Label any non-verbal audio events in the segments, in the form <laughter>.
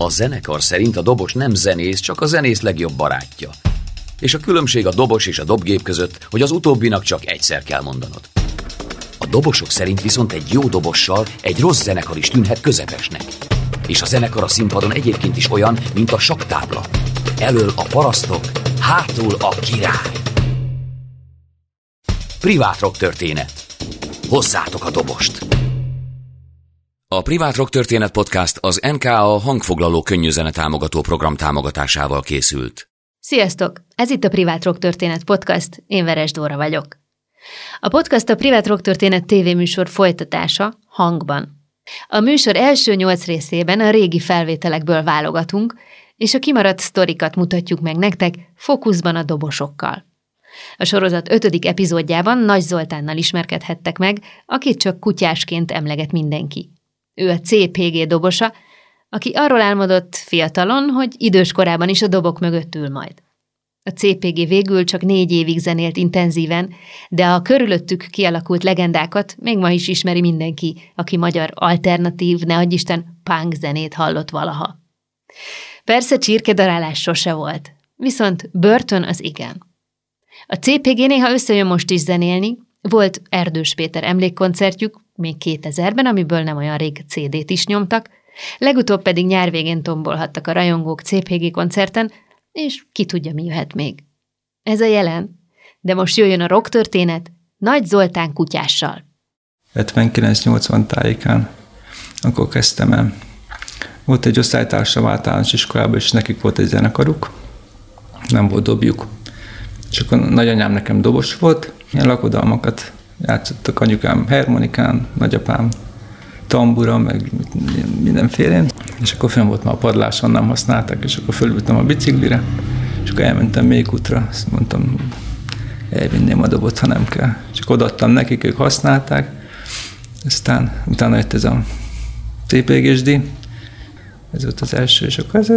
A zenekar szerint a dobos nem zenész, csak a zenész legjobb barátja. És a különbség a dobos és a dobgép között, hogy az utóbbinak csak egyszer kell mondanod. A dobosok szerint viszont egy jó dobossal egy rossz zenekar is tűnhet közepesnek. És a zenekar a színpadon egyébként is olyan, mint a saktábla. Elől a parasztok, hátul a király. Privát rock történet. Hozzátok a dobost! A Privát Rock Történet Podcast az NKA hangfoglaló könnyűzene támogató program támogatásával készült. Sziasztok! Ez itt a Privát Rock Történet Podcast, én Veres Dóra vagyok. A podcast a Privát Rock Történet tévéműsor folytatása hangban. A műsor első nyolc részében a régi felvételekből válogatunk, és a kimaradt sztorikat mutatjuk meg nektek fókuszban a dobosokkal. A sorozat ötödik epizódjában Nagy Zoltánnal ismerkedhettek meg, akit csak kutyásként emleget mindenki. Ő a CPG dobosa, aki arról álmodott fiatalon, hogy idős korában is a dobok mögött ül majd. A CPG végül csak négy évig zenélt intenzíven, de a körülöttük kialakult legendákat még ma is ismeri mindenki, aki magyar alternatív, ne Isten, punk zenét hallott valaha. Persze csirkedarálás sose volt, viszont börtön az igen. A CPG néha összejön most is zenélni, volt Erdős Péter emlékkoncertjük, még 2000-ben, amiből nem olyan rég CD-t is nyomtak, legutóbb pedig nyár végén tombolhattak a rajongók CPG koncerten, és ki tudja, mi jöhet még. Ez a jelen, de most jöjjön a rock történet Nagy Zoltán kutyással. 79-80 tájékán, akkor kezdtem el. Volt egy osztálytársam általános iskolában, és nekik volt egy zenekaruk, nem volt dobjuk. És akkor nagyanyám nekem dobos volt, ilyen lakodalmakat játszottak anyukám harmonikán, nagyapám tambura, meg mindenféle. És akkor fenn volt már a padláson, nem használták, és akkor fölültem a biciklire, és akkor elmentem még útra, azt mondtam, elvinném a dobot, ha nem kell. És akkor odaadtam nekik, ők használták, aztán utána jött ez a CPGSD, ez volt az első, és akkor ez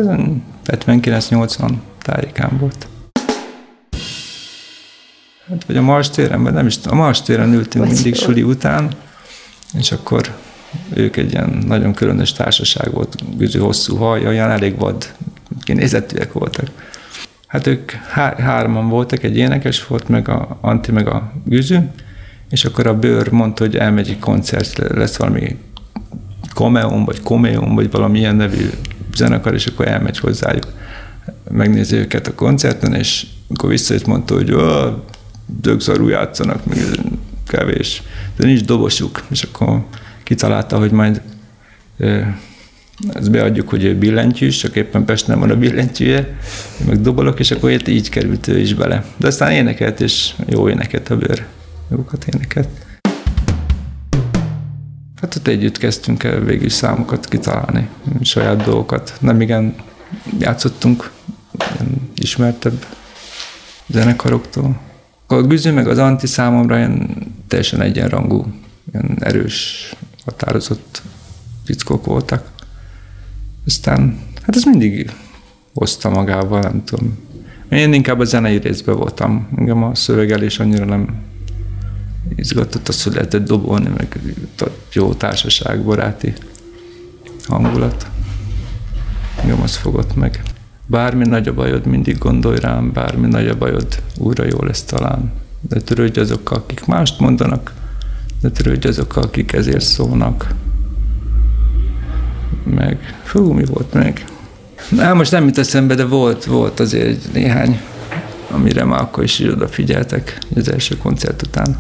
79-80 tájékán volt. Hát, vagy a Mars téren, vagy nem is a Mars téren ültünk vagy mindig suli után, és akkor ők egy ilyen nagyon különös társaság volt, güzű hosszú haj, olyan elég vad, kinézetűek voltak. Hát ők há- hárman voltak, egy énekes volt, meg a Anti, meg a güzű, és akkor a bőr mondta, hogy elmegy egy koncert, lesz valami Komeum, vagy Komeum, vagy valami ilyen nevű zenekar, és akkor elmegy hozzájuk, megnézi őket a koncerten, és akkor visszajött, mondta, hogy dögzarú játszanak, még kevés, de nincs dobosuk, és akkor kitalálta, hogy majd ezt beadjuk, hogy ő billentyűs, csak éppen Pesten van a billentyűje, meg dobolok, és akkor így került ő is bele. De aztán énekelt, és jó énekelt a bőr. Jókat énekelt. Hát ott együtt kezdtünk el végül számokat kitalálni, saját dolgokat. Nem igen játszottunk ismertebb zenekaroktól. A Güzű meg az Anti számomra ilyen teljesen egyenrangú, ilyen erős, határozott fickók voltak. Aztán, hát ez mindig hozta magával, nem tudom. Én inkább a zenei részben voltam. Engem a szövegelés annyira nem izgatott, az, hogy lehetett dobolni, meg jó társaság, baráti hangulat. Engem az fogott meg. Bármi nagy a bajod, mindig gondolj rám, bármi nagy a bajod, újra jó lesz talán. De törődj azokkal, akik mást mondanak, de törődj azokkal, akik ezért szólnak. Meg, fú, mi volt meg? Na, most nem jut eszembe, de volt, volt azért egy néhány, amire már akkor is odafigyeltek az első koncert után.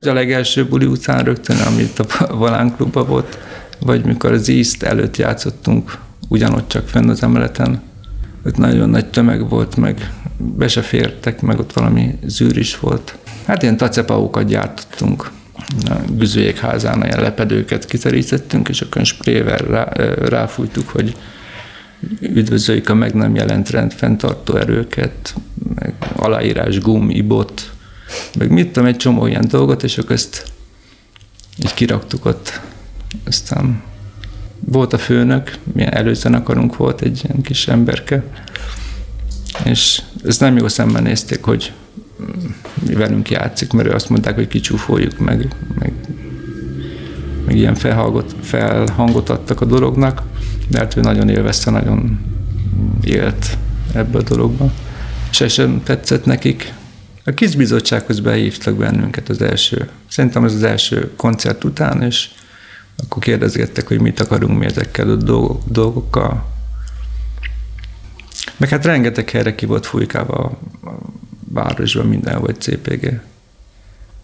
A legelső buli után rögtön, amit a Valán klubban volt, vagy mikor az East előtt játszottunk, ugyanott csak fenn az emeleten. Ott nagyon nagy tömeg volt, meg be se fértek, meg ott valami zűr is volt. Hát ilyen tacepaukat gyártottunk. A büzőjékházán ilyen lepedőket kiterítettünk, és akkor sprével rá, ráfújtuk, hogy üdvözöljük a meg nem jelent rend fenntartó erőket, meg aláírás, gum, ibot, meg mit tudom, egy csomó ilyen dolgot, és akkor ezt így kiraktuk ott. Aztán volt a főnök, milyen előzenekarunk volt, egy ilyen kis emberke, és ezt nem jó szemben nézték, hogy mi velünk játszik, mert ő azt mondták, hogy kicsúfoljuk, meg, meg, meg ilyen felhangot, felhangot adtak a dolognak, De hát ő nagyon élvezte, nagyon élt ebbe a dologba. És ez sem tetszett nekik. A KISZ bizottsághoz behívtak bennünket az első, szerintem ez az első koncert után, és akkor kérdezgettek, hogy mit akarunk mi ezekkel a dolgokkal. Meg hát rengeteg helyre ki volt fújkálva a városban minden volt CPG.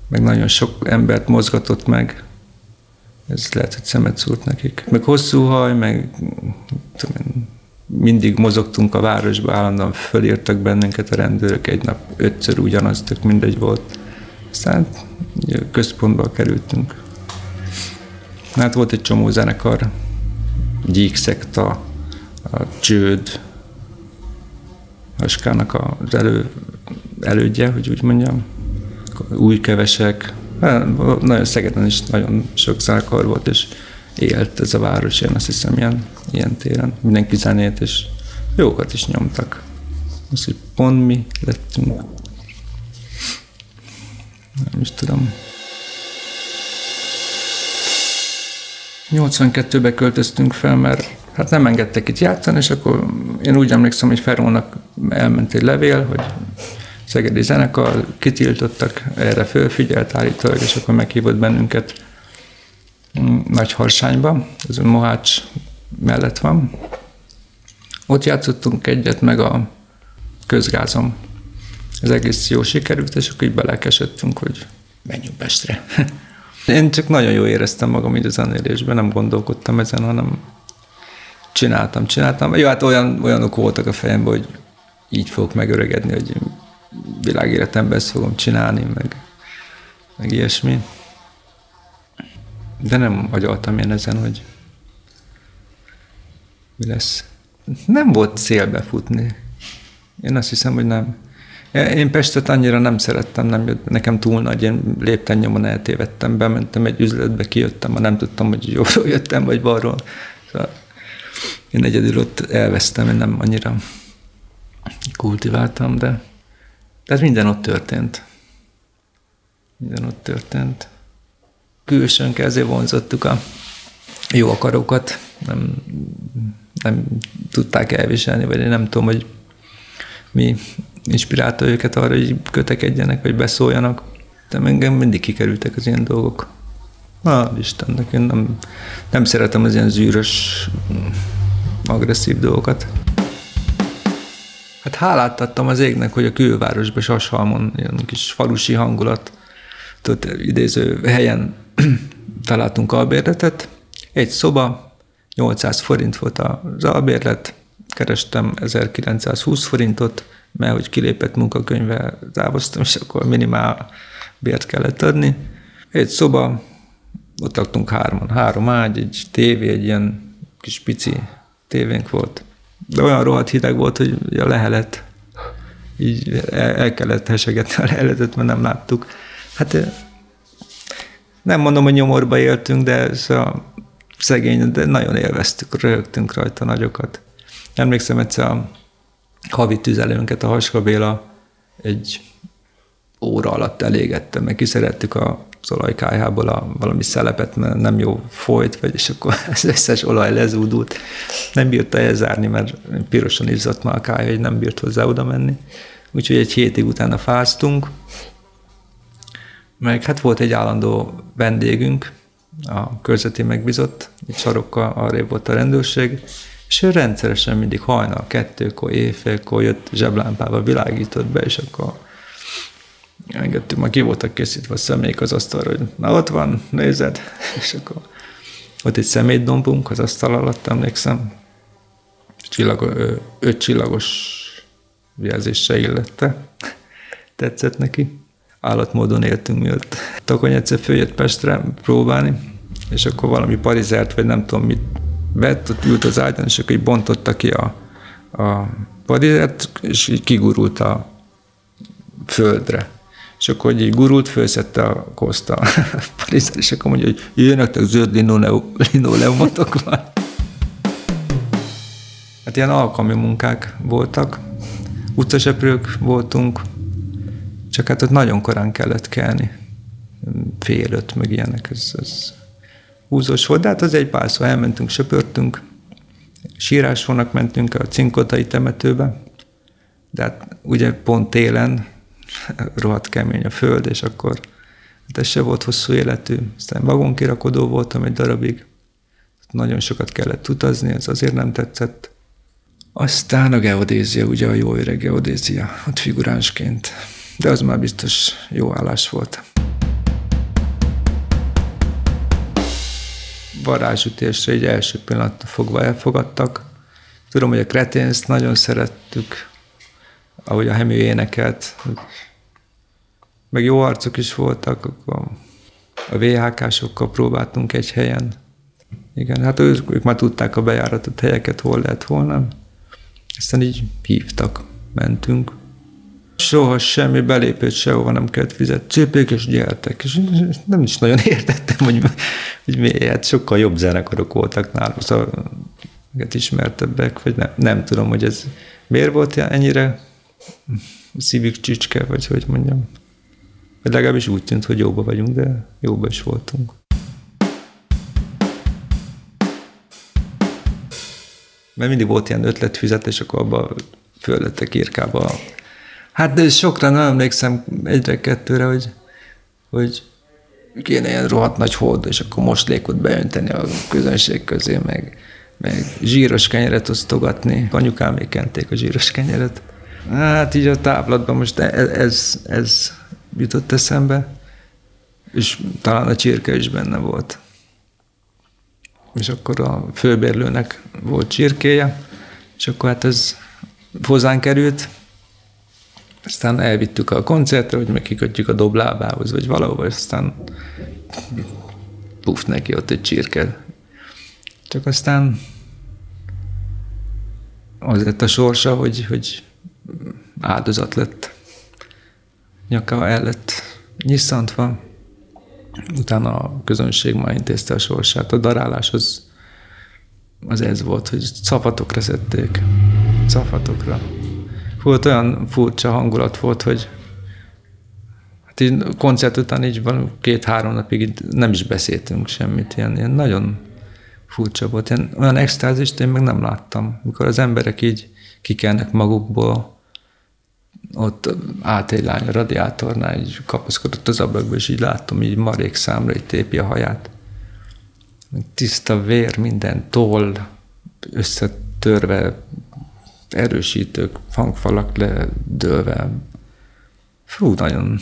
Meg nagyon sok embert mozgatott meg. Ez lehet, hogy szemet szúrt nekik. Meg hosszú haj, meg tudom, mindig mozogtunk a városba, állandóan fölírtak bennünket a rendőrök, egy nap ötször ugyanaz, tök mindegy volt. Aztán központba kerültünk. Hát volt egy csomó zenekar, Gyíkszekta, a Csőd, Haskának az elő, elődje, hogy úgy mondjam, új kevesek. Hát, nagyon Szegeden is nagyon sok zenekar volt, és élt ez a város, én azt hiszem ilyen, ilyen téren. Mindenki zenét, és jókat is nyomtak. Most, hogy pont mi lettünk, nem is tudom. 82-be költöztünk fel, mert hát nem engedtek itt játszani, és akkor én úgy emlékszem, hogy Ferónak elment egy levél, hogy Szegedi zenekar, kitiltottak, erre fölfigyelt állítólag, és akkor meghívott bennünket nagy harsányba, ez a Mohács mellett van. Ott játszottunk egyet, meg a közgázom. Ez egész jó sikerült, és akkor így belelkesedtünk, hogy menjünk Pestre. <laughs> Én csak nagyon jó éreztem magam így a zenélésben, nem gondolkodtam ezen, hanem csináltam, csináltam. Jó, hát olyan, olyanok voltak a fejemben, hogy így fogok megöregedni, hogy világéletemben ezt fogom csinálni, meg, meg ilyesmi. De nem agyaltam én ezen, hogy mi lesz. Nem volt célbe futni. Én azt hiszem, hogy nem. Én Pestet annyira nem szerettem, nem nekem túl nagy, én lépten nyomon eltévedtem, bementem egy üzletbe, kijöttem, ma nem tudtam, hogy jobbról <laughs> jöttem, vagy balról. Szóval én egyedül ott elvesztem, én nem annyira kultiváltam, de, ez minden ott történt. Minden ott történt külsőnk ezért vonzottuk a jó akarókat, nem, nem tudták elviselni, vagy én nem tudom, hogy mi inspirálta őket arra, hogy kötekedjenek, vagy beszóljanak. De engem mindig kikerültek az ilyen dolgok. Na, Istennek, én nem, nem szeretem az ilyen zűrös, agresszív dolgokat. Hát hálát adtam az égnek, hogy a külvárosban, Sashalmon, ilyen kis falusi hangulat, tudod, idéző helyen <clears throat> találtunk albérletet, egy szoba, 800 forint volt az albérlet, kerestem 1920 forintot, mert hogy kilépett munkakönyvvel távoztam, és akkor minimál bért kellett adni. Egy szoba, ott laktunk hárman, három ágy, egy tévé, egy ilyen kis pici tévénk volt. De olyan rohadt hideg volt, hogy a lehelet, így el, el kellett hesegetni a leheletet, mert nem láttuk. Hát nem mondom, hogy nyomorba éltünk, de a szegény, de nagyon élveztük, röhögtünk rajta nagyokat. Emlékszem egyszer a havi tüzelőnket, a Haska Béla egy óra alatt elégette, meg kiszerettük a olajkájából a, valami szelepet, mert nem jó folyt, vagy és akkor <laughs> az összes olaj lezúdult. Nem bírta elzárni, mert pirosan izzadt már a kája, hogy nem bírt hozzá oda menni. Úgyhogy egy hétig utána fáztunk, meg hát volt egy állandó vendégünk, a körzeti megbízott, egy sarokkal arrébb volt a rendőrség, és ő rendszeresen mindig hajnal, kettőkor, éjfélkor jött zseblámpával világított be, és akkor engedtük, már ki voltak készítve a személyek az asztalra, hogy na ott van, nézed, <laughs> és akkor ott egy szemétdombunk az asztal alatt, emlékszem, csillago, öt csillagos jelzés se illette, tetszett neki. Állatmódon éltünk, mielőtt Takony egyszer följött Pestre próbálni, és akkor valami parizert, vagy nem tudom mit vett, ott ült az ágyon, és akkor így bontotta ki a, a parizert, és így kigurult a földre. És akkor így gurult, fölszette a koszt a <laughs> és akkor mondja, hogy jöjjön zöld linoleumotok van. Hát ilyen alkalmi munkák voltak, utcaseprők voltunk, csak hát ott nagyon korán kellett kelni. Fél öt, meg ilyenek, ez, ez húzós volt, de hát az egy pár szó elmentünk, söpörtünk, sírásónak mentünk a cinkotai temetőbe, de hát ugye pont télen <laughs> rohadt kemény a föld, és akkor hát ez se volt hosszú életű. Aztán vagonkirakodó voltam egy darabig, nagyon sokat kellett utazni, ez azért nem tetszett. Aztán a geodézia, ugye a jó öreg geodézia, ott figuránsként. De az már biztos jó állás volt. Varázsütésre egy első pillanat fogva elfogadtak. Tudom, hogy a Kreténszt nagyon szerettük, ahogy a Hemű énekelt, meg jó arcok is voltak, akkor a VHK-sokkal próbáltunk egy helyen. Igen, hát ők, ők már tudták a bejáratott helyeket, hol lehet, hol nem. Aztán így hívtak, mentünk. Soha semmi belépőt sehova nem kellett fizet. Csépék és gyertek. És nem is nagyon értettem, hogy, hogy miért. Sokkal jobb zenekarok voltak náluk, szóval ismertebbek, vagy nem, nem tudom, hogy ez miért volt ennyire szívük csücske, vagy hogy mondjam. Vagy legalábbis úgy tűnt, hogy jóba vagyunk, de jóba is voltunk. Mert mindig volt ilyen ötletfüzet, és akkor abba föl lettek írkába. Hát de sokra nem emlékszem egyre-kettőre, hogy, hogy kéne ilyen rohadt nagy hold, és akkor most lékot beönteni a közönség közé, meg, meg zsíros kenyeret osztogatni. Anyukámék kenték a zsíros kenyeret. Hát így a táblatban most ez, ez, ez jutott eszembe, és talán a csirke is benne volt. És akkor a főbérlőnek volt csirkéje, és akkor hát ez hozzánk került, aztán elvittük a koncertre, hogy meg kikötjük a doblábához, vagy valahova, aztán puf, neki ott egy csirke. Csak aztán az lett a sorsa, hogy, hogy áldozat lett. Nyaka el lett nyisszantva, utána a közönség már intézte a sorsát. A darálás az, az ez volt, hogy szafatokra szedték. Szafatokra. Volt olyan furcsa hangulat volt, hogy hát így koncert után így van két-három napig így nem is beszéltünk semmit. Ilyen, ilyen nagyon furcsa volt. Ilyen, olyan extázist én meg nem láttam, mikor az emberek így kikelnek magukból, ott állt egy lány a radiátornál, így kapaszkodott az ablakba, és így láttam, így marék számra, így tépi a haját. Tiszta vér, minden toll, összetörve, erősítők, hangfalak ledőlve. Fú, nagyon,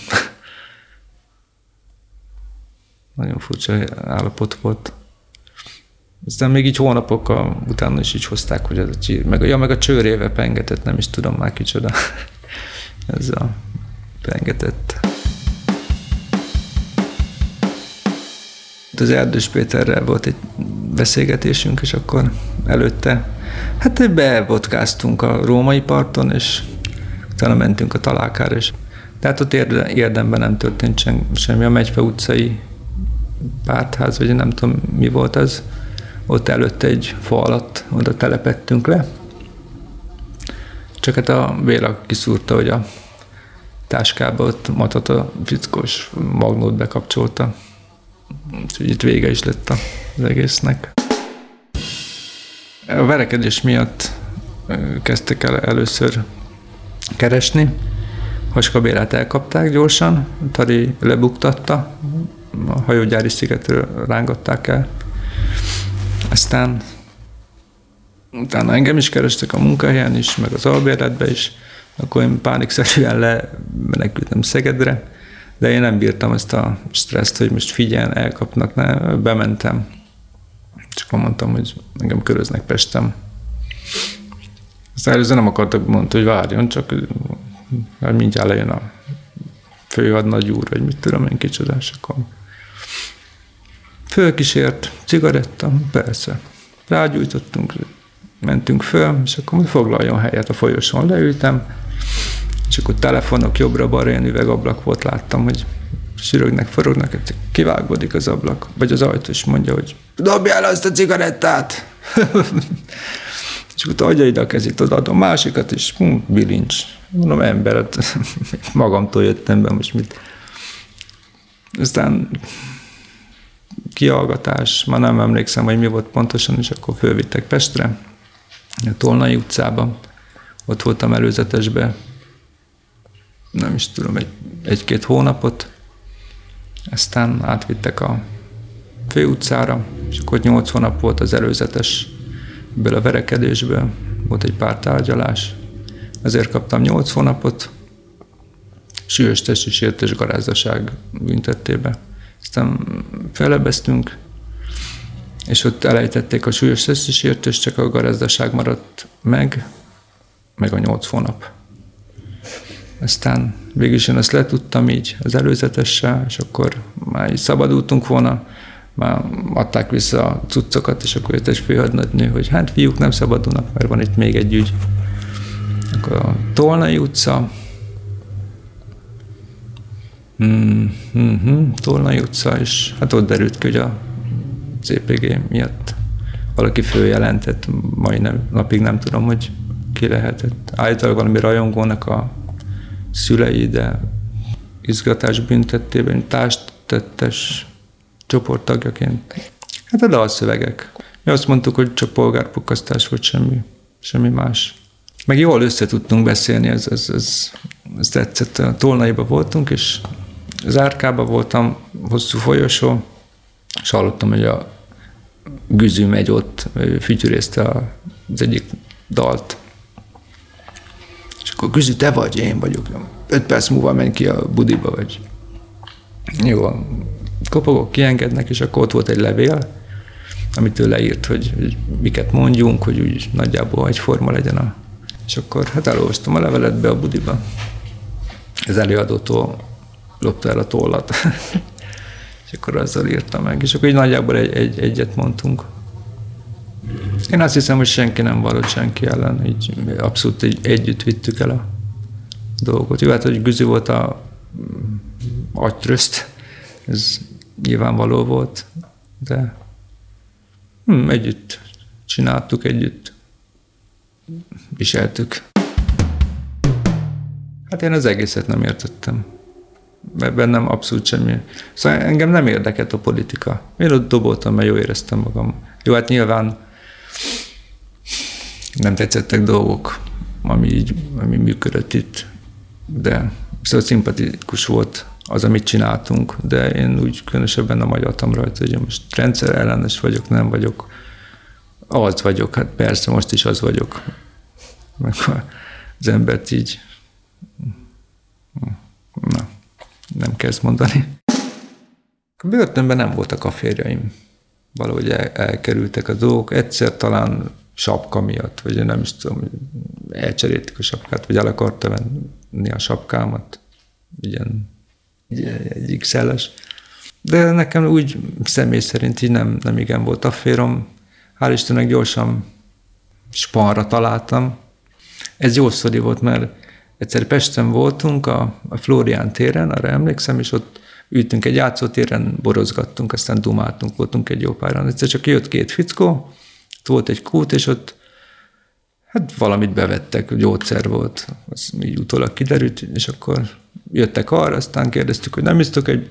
<laughs> nagyon furcsa állapot volt. Aztán még így hónapokkal utána is így hozták, hogy ez a csír, meg, ja, meg a csőréve pengetett, nem is tudom már kicsoda. <laughs> ez a pengetett. Az Erdős Péterrel volt egy beszélgetésünk, és akkor előtte hát bevodkáztunk a római parton, és utána mentünk a találkára, és tehát ott érdemben nem történt semmi. A Megyfe utcai pártház, vagy nem tudom mi volt az, ott előtte egy fa alatt oda telepettünk le. Csak hát a Béla kiszúrta, hogy a táskába ott matat a fickós magnót bekapcsolta. Úgyhogy itt vége is lett az egésznek. A verekedés miatt kezdtek el először keresni. Haska Bélát elkapták gyorsan, Tari lebuktatta, a hajógyári szigetről rángatták el. Aztán utána engem is kerestek a munkahelyen is, meg az albérletbe is, akkor én pánikszerűen lemenekültem Szegedre, de én nem bírtam ezt a stresszt, hogy most figyeljen, elkapnak, ne, bementem. Csak mondtam, hogy engem köröznek Pestem. Aztán előző nem akartak mondani, hogy várjon, csak mert mindjárt lejön a főhadnagy úr, vagy mit tudom én kicsodás, akkor fölkísért, cigaretta, persze. Rágyújtottunk, mentünk föl, és akkor foglaljon helyet a folyosón, leültem, és akkor telefonok jobbra-balra, ilyen üvegablak volt, láttam, hogy sürögnek, forognak, hogy kivágódik az ablak, vagy az ajtó is mondja, hogy dobjál azt a cigarettát! <laughs> és akkor adja ide a kezét, odaadom másikat, és hm, bilincs. Mondom, emberet, hát <laughs> magamtól jöttem be, most mit. Aztán kihallgatás, már nem emlékszem, hogy mi volt pontosan, és akkor fölvittek Pestre. a Tolnai utcában. Ott voltam előzetesbe, nem is tudom, egy, egy-két hónapot. Aztán átvittek a főutcára, és akkor nyolc hónap volt az előzetes ebből a verekedésből. Volt egy pár tárgyalás. Ezért kaptam nyolc hónapot, súlyos testi sértés garázdaság büntettébe. Aztán felebeztünk, és ott elejtették a súlyos testi sértést, csak a garázdaság maradt meg, meg a nyolc hónap. Aztán végül is én azt letudtam így az előzetessel, és akkor már így szabadultunk volna, már adták vissza a cuccokat, és akkor jött egy főhadnagynő, hogy hát fiúk nem szabadulnak, mert van itt még egy ügy. Akkor a Tolnai utca, Mm-hmm, Tolnai utca, és hát ott derült ki, hogy a CPG miatt valaki följelentett, mai nem, napig nem tudom, hogy ki lehetett. Állítólag valami rajongónak a szülei, de izgatás büntettében társtettes csoporttagjaként. Hát a dalszövegek. Mi azt mondtuk, hogy csak polgárpukkasztás volt semmi, semmi más. Meg jól össze tudtunk beszélni, ez, ez, ez, ez tetszett. A Tolnaiba voltunk, és az árkában voltam, hosszú folyosó, és hallottam, hogy a Güzű megy ott, fütyűrészte az egyik dalt. És akkor Güzű, te vagy, én vagyok. Öt perc múlva menj ki a budiba, vagy. Jó, kopogok, kiengednek, és akkor ott volt egy levél, amit ő leírt, hogy, hogy miket mondjunk, hogy úgy nagyjából egyforma legyen a... És akkor hát elolvastam a levelet be a budiba. Az előadótól lopta el a tollat. <laughs> és akkor azzal írtam meg. És akkor így nagyjából egy, egy, egyet mondtunk. Én azt hiszem, hogy senki nem vallott senki ellen, így abszolút így együtt vittük el a dolgot. Jó, hát, hogy Güzi volt a mm, agytröszt, ez nyilvánvaló volt, de hm, együtt csináltuk, együtt viseltük. Hát én az egészet nem értettem bennem abszolút semmi. Szóval engem nem érdekelt a politika. Én ott doboltam, mert jól éreztem magam. Jó, hát nyilván nem tetszettek dolgok, ami így ami működött itt, de szóval szimpatikus volt az, amit csináltunk, de én úgy különösebben nem agyaltam rajta, hogy most rendszer ellenes vagyok, nem vagyok. Az vagyok, hát persze, most is az vagyok. Meg az embert így na, nem kezd mondani. A börtönben nem voltak a férjaim. Valahogy el, elkerültek a dolgok. Egyszer talán sapka miatt, vagy én nem is tudom, elcserélték a sapkát, vagy el akarta venni a sapkámat. Ilyen egy x De nekem úgy személy szerint így nem, nem igen volt a férom. Hál' Istennek gyorsan spanra találtam. Ez jó sztori volt, mert Egyszer Pesten voltunk a, a Florián téren, arra emlékszem, és ott ültünk egy játszótéren, borozgattunk, aztán dumáltunk, voltunk egy jó páran. Egyszer csak jött két fickó, ott volt egy kút, és ott hát valamit bevettek, gyógyszer volt, az így utólag kiderült, és akkor jöttek arra, aztán kérdeztük, hogy nem isztok egy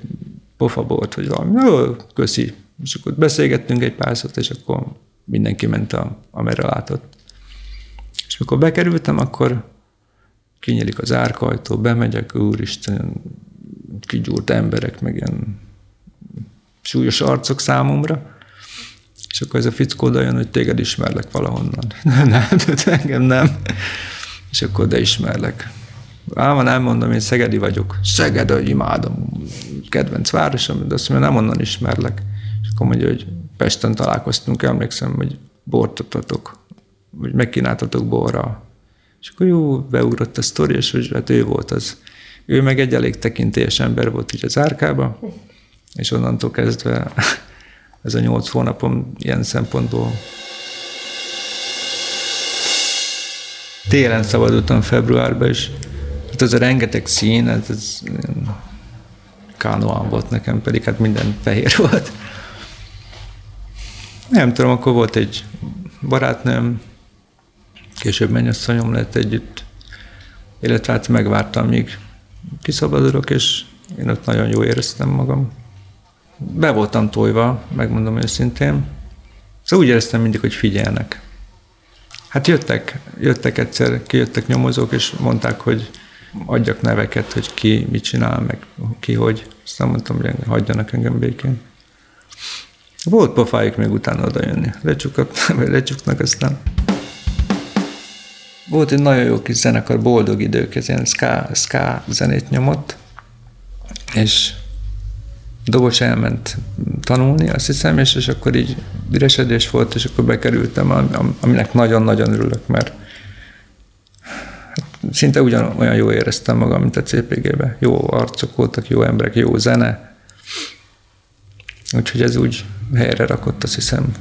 pofabort, vagy valami. Jó, köszi. És akkor beszélgettünk egy pár szót, és akkor mindenki ment, a, amerre látott. És mikor bekerültem, akkor kinyílik az árkajtó, bemegyek, úristen, kigyúrt emberek, meg ilyen súlyos arcok számomra, és akkor ez a fickó jön, hogy téged ismerlek valahonnan. <laughs> nem, nem, engem nem. És akkor de ismerlek. Ám nem mondom, én Szegedi vagyok. Szeged, hogy imádom, kedvenc városom, de azt mondja, nem onnan ismerlek. És akkor mondja, hogy Pesten találkoztunk, emlékszem, hogy bortotatok, hogy megkínáltatok borra és akkor jó, beugrott a sztori, és hogy hát ő volt az. Ő meg egy elég tekintélyes ember volt így az árkába, és onnantól kezdve <laughs> ez a nyolc hónapom ilyen szempontból télen szabadultam februárban, és hát az a rengeteg szín, ez, ez kánoán volt nekem, pedig hát minden fehér <laughs> volt. Nem tudom, akkor volt egy barátnőm, Később mennyasszonyom lett együtt, illetve hát megvártam, míg kiszabadulok, és én ott nagyon jó éreztem magam. Be voltam tojva, megmondom őszintén. Szóval úgy éreztem mindig, hogy figyelnek. Hát jöttek, jöttek egyszer, kijöttek nyomozók, és mondták, hogy adjak neveket, hogy ki mit csinál, meg ki hogy. Aztán mondtam, hogy hagyjanak engem békén. Volt pofájuk még utána oda jönni. <laughs> Lecsuknak aztán. Volt egy nagyon jó kis zenekar, Boldog Idők, ez ilyen ska, ska zenét nyomott, és Dobos elment tanulni, azt hiszem, és, és akkor így üresedés volt, és akkor bekerültem, aminek nagyon-nagyon örülök, mert szinte ugyan olyan jó éreztem magam, mint a CPG-be. Jó arcok voltak, jó emberek, jó zene. Úgyhogy ez úgy helyre rakott, azt hiszem,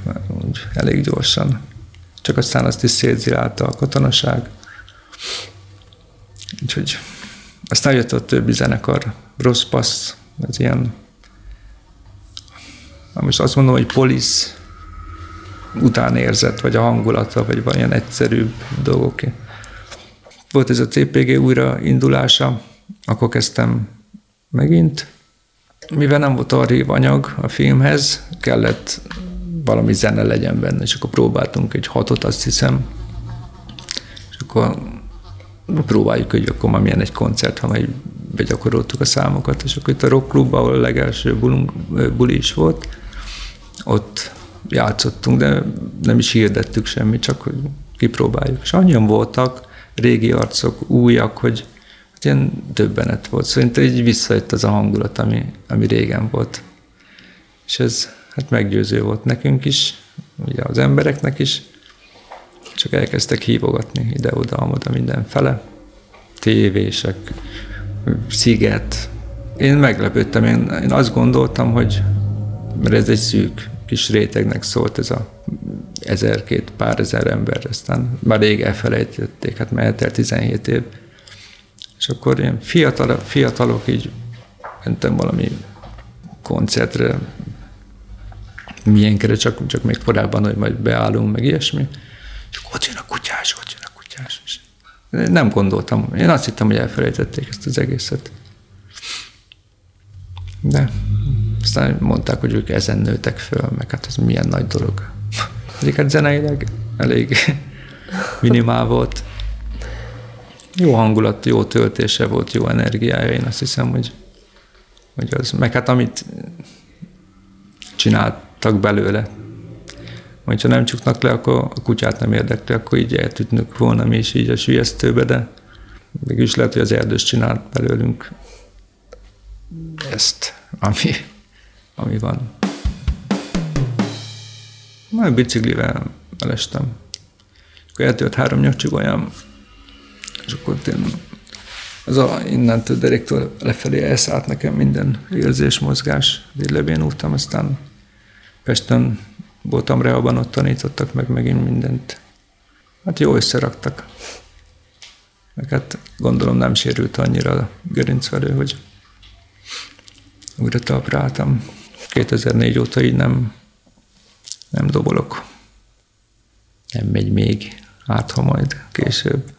úgy elég gyorsan. Csak aztán azt is szétzirálta a katonaság. Úgyhogy aztán jött a többi zenekar, Rossz Passz, ez ilyen most azt mondom, hogy polisz utánérzet, vagy a hangulata, vagy valamilyen egyszerűbb dolgok. Volt ez a CPG újraindulása, akkor kezdtem megint. Mivel nem volt archív anyag a filmhez, kellett valami zene legyen benne, és akkor próbáltunk egy hatot, azt hiszem, és akkor próbáljuk, hogy akkor már milyen egy koncert, ha majd begyakoroltuk a számokat, és akkor itt a rock klubban, ahol a legelső bulunk, buli is volt, ott játszottunk, de nem is hirdettük semmit, csak hogy kipróbáljuk. És annyian voltak, régi arcok, újak, hogy hát ilyen döbbenet volt. Szerintem így visszajött az a hangulat, ami, ami régen volt. És ez hát meggyőző volt nekünk is, ugye az embereknek is, csak elkezdtek hívogatni ide-oda, amoda mindenfele. Tévések, sziget. Én meglepődtem, én, én azt gondoltam, hogy mert ez egy szűk kis rétegnek szólt ez a ezer-két pár ezer ember, aztán már rég elfelejtették, hát mehet el 17 év. És akkor ilyen fiatal, fiatalok így mentem valami koncertre, milyenkere, csak, csak még korábban, hogy majd beállunk, meg ilyesmi. És akkor ott jön a kutyás, ott jön a kutyás. És nem gondoltam, én azt hittem, hogy elfelejtették ezt az egészet. De aztán mondták, hogy ők ezen nőtek föl, meg hát ez milyen nagy dolog. Egyébként hát zeneileg elég minimál volt. Jó hangulat, jó töltése volt, jó energiája, én azt hiszem, hogy, hogy az. Meg hát amit csináltak belőle, majd ha nem csuknak le, akkor a kutyát nem érdekli, akkor így eltűnünk volna mi is így a sülyeztőbe, de mégis lehet, hogy az erdős csinált belőlünk ezt, ami ami van. Majd biciklivel elestem. Akkor eltölt három nyakcsigolyám, és akkor én az a innentől deréktől lefelé elszállt nekem minden érzés, mozgás. Így lebénultam, aztán Pesten voltam rehaban, ott tanítottak meg megint mindent. Hát jó összeraktak. Meg hát gondolom nem sérült annyira a gerincvelő, hogy újra talpra álltam. 2004 óta így nem, nem dobolok. Nem megy még, át ha majd később.